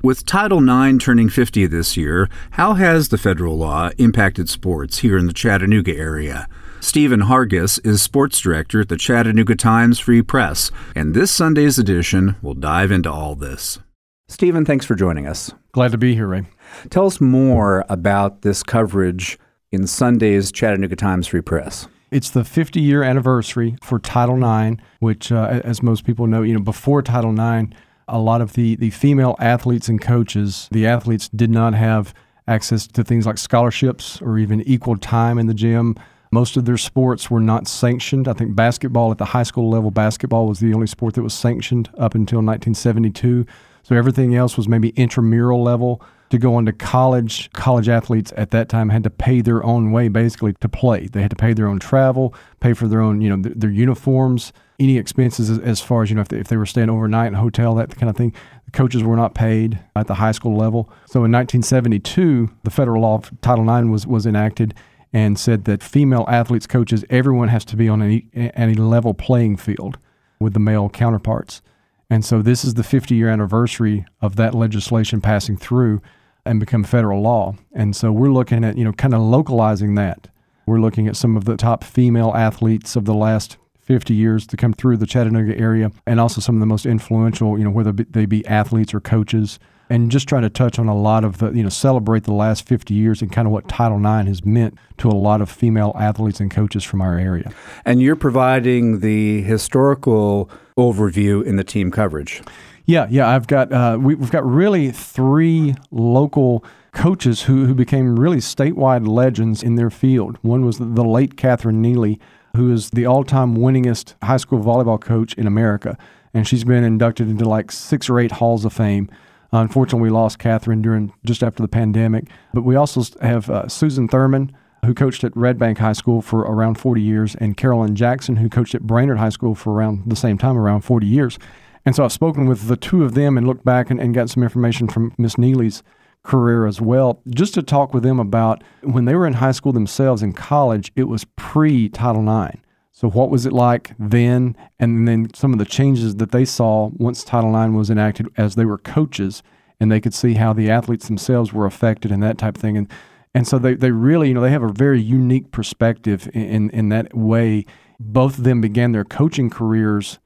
With Title IX turning 50 this year, how has the federal law impacted sports here in the Chattanooga area? Stephen Hargis is sports director at the Chattanooga Times Free Press, and this Sunday's edition will dive into all this. Stephen, thanks for joining us. Glad to be here, Ray. Tell us more about this coverage in Sunday's Chattanooga Times Free Press. It's the 50 year anniversary for Title IX, which, uh, as most people know, you know, before Title IX, a lot of the, the female athletes and coaches, the athletes did not have access to things like scholarships or even equal time in the gym. Most of their sports were not sanctioned. I think basketball at the high school level, basketball was the only sport that was sanctioned up until 1972. So everything else was maybe intramural level. To go on to college, college athletes at that time had to pay their own way basically to play. They had to pay their own travel, pay for their own, you know, th- their uniforms, any expenses as, as far as you know if they, if they were staying overnight in a hotel, that kind of thing. The coaches were not paid at the high school level. So in 1972, the federal law of Title IX was was enacted and said that female athletes, coaches, everyone has to be on a, a level playing field with the male counterparts. And so this is the 50 year anniversary of that legislation passing through and become federal law. And so we're looking at, you know, kind of localizing that. We're looking at some of the top female athletes of the last 50 years to come through the Chattanooga area, and also some of the most influential, you know, whether they be athletes or coaches, and just trying to touch on a lot of the, you know, celebrate the last 50 years and kind of what Title IX has meant to a lot of female athletes and coaches from our area. And you're providing the historical overview in the team coverage. Yeah, yeah, I've got uh, we, have got really three local coaches who, who became really statewide legends in their field. One was the, late Catherine Neely, who is the all time winningest high school volleyball coach in America. And she's been inducted into like six or eight halls of fame. Uh, unfortunately, we lost Catherine during just after the pandemic. But we also have uh, Susan Thurman, who coached at Red Bank High School for around 40 years, and Carolyn Jackson, who coached at Brainerd High School for around the same time, around 40 years. And so I've spoken with the two of them and looked back and, and got some information from Miss Neely's career as well, just to talk with them about when they were in high school themselves in college, it was pre Title IX. So, what was it like then? And then some of the changes that they saw once Title IX was enacted as they were coaches, and they could see how the athletes themselves were affected and that type of thing. And, and so they, they really, you know, they have a very unique perspective in, in, in that way. Both of them began their coaching careers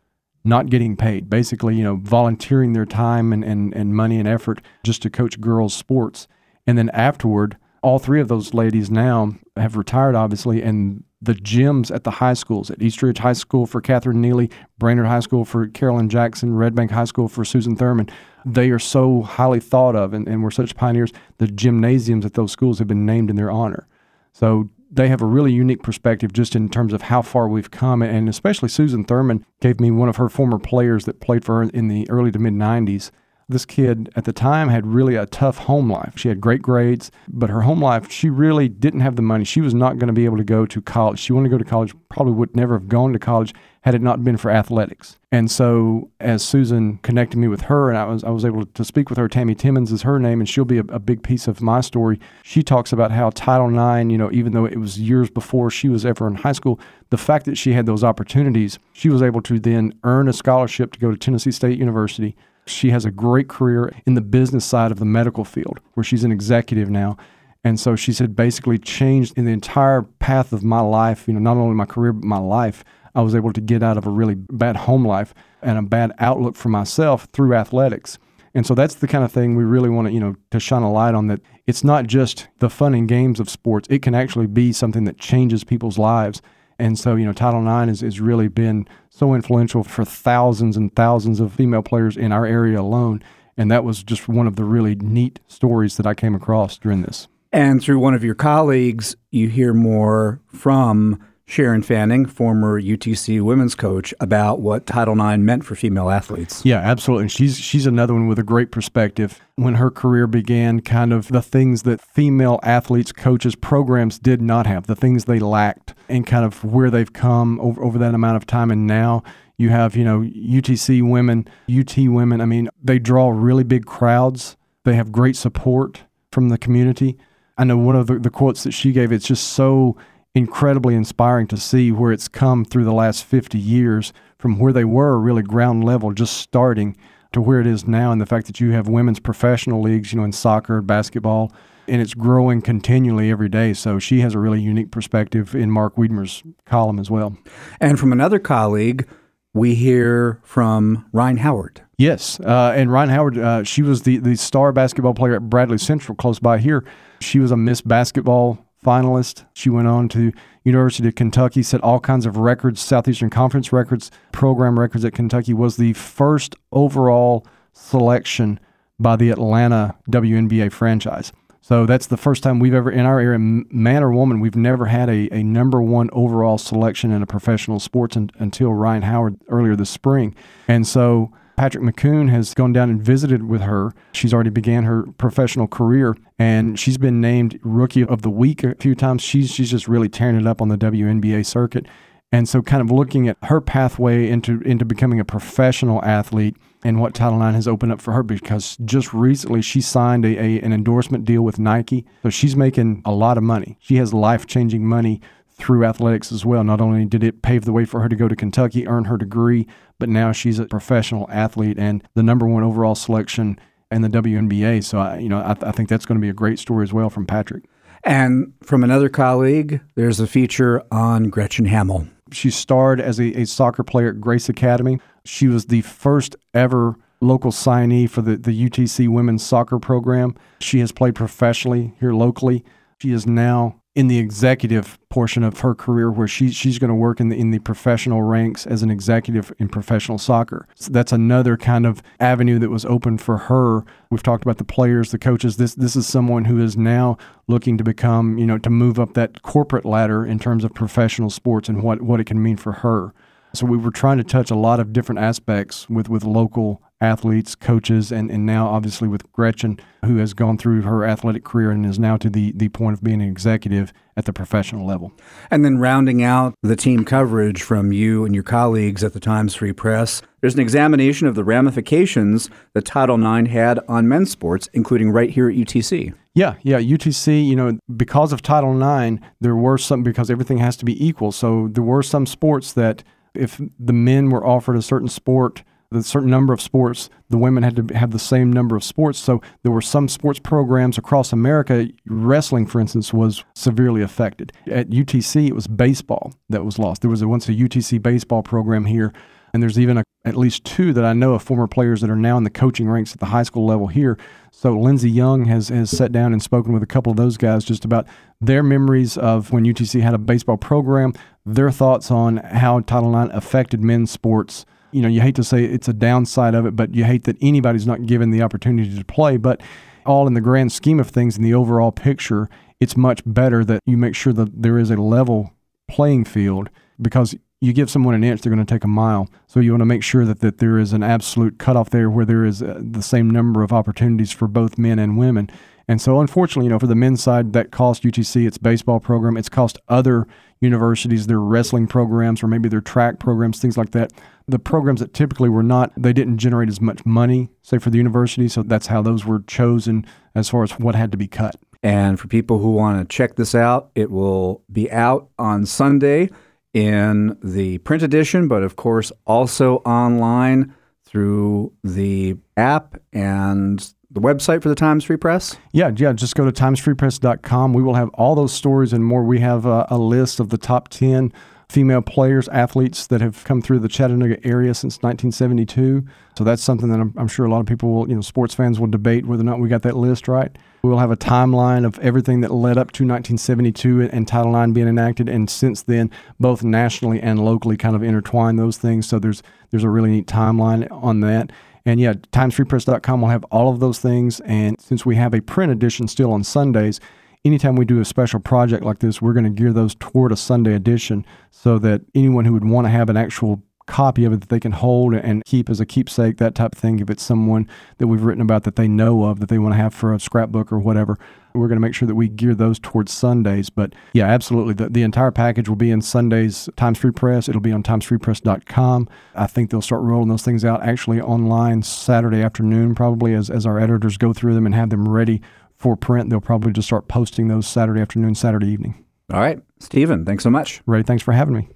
not getting paid, basically, you know, volunteering their time and, and, and money and effort just to coach girls' sports. And then afterward, all three of those ladies now have retired, obviously, and the gyms at the high schools at Eastridge High School for Catherine Neely, Brainerd High School for Carolyn Jackson, Red Bank High School for Susan Thurman, they are so highly thought of and, and we're such pioneers. The gymnasiums at those schools have been named in their honor. So they have a really unique perspective just in terms of how far we've come. And especially Susan Thurman gave me one of her former players that played for her in the early to mid 90s. This kid at the time had really a tough home life. She had great grades, but her home life, she really didn't have the money. She was not going to be able to go to college. She wanted to go to college, probably would never have gone to college had it not been for athletics. And so, as Susan connected me with her, and I was I was able to speak with her. Tammy Timmons is her name, and she'll be a, a, big piece of my story. She talks about how Title IX, you know, even though it was years before she was ever in high school, the fact that she had those opportunities, she was able to then earn a scholarship to go to Tennessee State University. She has a great career in the business side of the medical field, where she's an executive now. And so she said basically changed in the entire path of my life, you know, not only my career, but my life I was able to get out of a really bad home life and a bad outlook for myself through athletics. And so that's the kind of thing we really want to, you know, to shine a light on that it's not just the fun and games of sports. It can actually be something that changes people's lives. And so, you know, Title IX has, has really been so influential for thousands and thousands of female players in our area alone. And that was just one of the really neat stories that I came across during this. And through one of your colleagues, you hear more from Sharon Fanning, former UTC women's coach, about what Title IX meant for female athletes. Yeah, absolutely. And she's she's another one with a great perspective. When her career began, kind of the things that female athletes, coaches, programs did not have, the things they lacked, and kind of where they've come over, over that amount of time. And now you have, you know, UTC women, UT women. I mean, they draw really big crowds. They have great support from the community. I know one of the, the quotes that she gave, it's just so incredibly inspiring to see where it's come through the last 50 years from where they were really ground level, just starting to where it is now and the fact that you have women's professional leagues, you know, in soccer, basketball, and it's growing continually every day. So she has a really unique perspective in Mark Wiedmer's column as well. And from another colleague, we hear from Rhyne Howard. Yes, uh, and Rhyne Howard, uh, she was the, the star basketball player at Bradley Central, close by here. She was a Miss Basketball finalist. She went on to University of Kentucky, set all kinds of records, Southeastern Conference records, program records at Kentucky. Was the first overall selection by the Atlanta WNBA franchise. So that's the first time we've ever, in our area, man or woman, we've never had a, a number one overall selection in a professional sports in, until Ryan Howard earlier this spring. And so Patrick MacCoon has gone down and visited with her. She's already began her professional career, and she's been named Rookie of the Week a few times. She's she's just really tearing it up on the WNBA circuit. And so, kind of looking at her pathway into into becoming a professional athlete and what Title IX has opened up for her, because just recently she signed a, a an endorsement deal with Nike, so she's making a lot of money. She has life changing money through athletics as well. Not only did it pave the way for her to go to Kentucky, earn her degree, but now she's a professional athlete and the number one overall selection in the WNBA. So, I, you know, I, th- I think that's going to be a great story as well from Patrick. And from another colleague, there's a feature on Gretchen Hamill. She starred as a, a soccer player at Grace Academy. She was the first ever local signee for the, the UTC women's soccer program. She has played professionally here locally. She is now in the executive portion of her career where she, she's going to work in the, in the professional ranks as an executive in professional soccer. So that's another kind of avenue that was open for her. We've talked about the players, the coaches. This this is someone who is now looking to become, you know, to move up that corporate ladder in terms of professional sports and what, what it can mean for her. So we were trying to touch a lot of different aspects with, with local athletes, coaches, and, and now obviously with Gretchen, who has gone through her athletic career and is now to the, the point of being an executive at the professional level. And then rounding out the team coverage from you and your colleagues at the Times Free Press, there's an examination of the ramifications that Title IX had on men's sports, including right here at UTC. Yeah, yeah, UTC, you know, because of Title IX, there were some, because everything has to be equal. So there were some sports that if the men were offered a certain sport, the certain number of sports, the women had to have the same number of sports. So there were some sports programs across America. Wrestling, for instance, was severely affected. At UTC, it was baseball that was lost. There was a, once a UTC baseball program here, and there's even a, at least two that I know of former players that are now in the coaching ranks at the high school level here. So Lindsey Young has, has sat down and spoken with a couple of those guys just about their memories of when UTC had a baseball program, their thoughts on how Title IX affected men's sports you know, you hate to say it's a downside of it, but you hate that anybody's not given the opportunity to play. But all in the grand scheme of things, in the overall picture, it's much better that you make sure that there is a level playing field because you give someone an inch, they're going to take a mile. So you want to make sure that, that there is an absolute cutoff there where there is uh, the same number of opportunities for both men and women. And so, unfortunately, you know, for the men's side, that cost UTC its baseball program. It's cost other universities their wrestling programs or maybe their track programs, things like that. The programs that typically were not, they didn't generate as much money, say for the university. So that's how those were chosen as far as what had to be cut. And for people who want to check this out, it will be out on Sunday in the print edition, but of course also online through the app and the website for the Times Free Press? Yeah, yeah. Just go to timesfreepress.com. We will have all those stories and more. We have a, a list of the top 10 female players, athletes that have come through the Chattanooga area since 1972. So that's something that I'm, I'm, sure a lot of people will, you know, sports fans will debate whether or not we got that list right. We will have a timeline of everything that led up to 1972 and Title IX being enacted, and since then, both nationally and locally, kind of intertwine those things. So there's there's a really neat timeline on that. And yeah, timesfreepress.com will have all of those things. And since we have a print edition still on Sundays, anytime we do a special project like this, we're going to gear those toward a Sunday edition so that anyone who would want to have an actual copy of it that they can hold and keep as a keepsake, that type of thing. If it's someone that we've written about that they know of that they want to have for a scrapbook or whatever, we're going to make sure that we gear those towards Sundays. But yeah, absolutely. The, the entire package will be in Sunday's Times Free Press. It'll be on timesfreepress.com. I think they'll start rolling those things out actually online Saturday afternoon, probably as, as our editors go through them and have them ready for print. They'll probably just start posting those Saturday afternoon, Saturday evening. All right. Stephen, thanks so much. Ray, thanks for having me.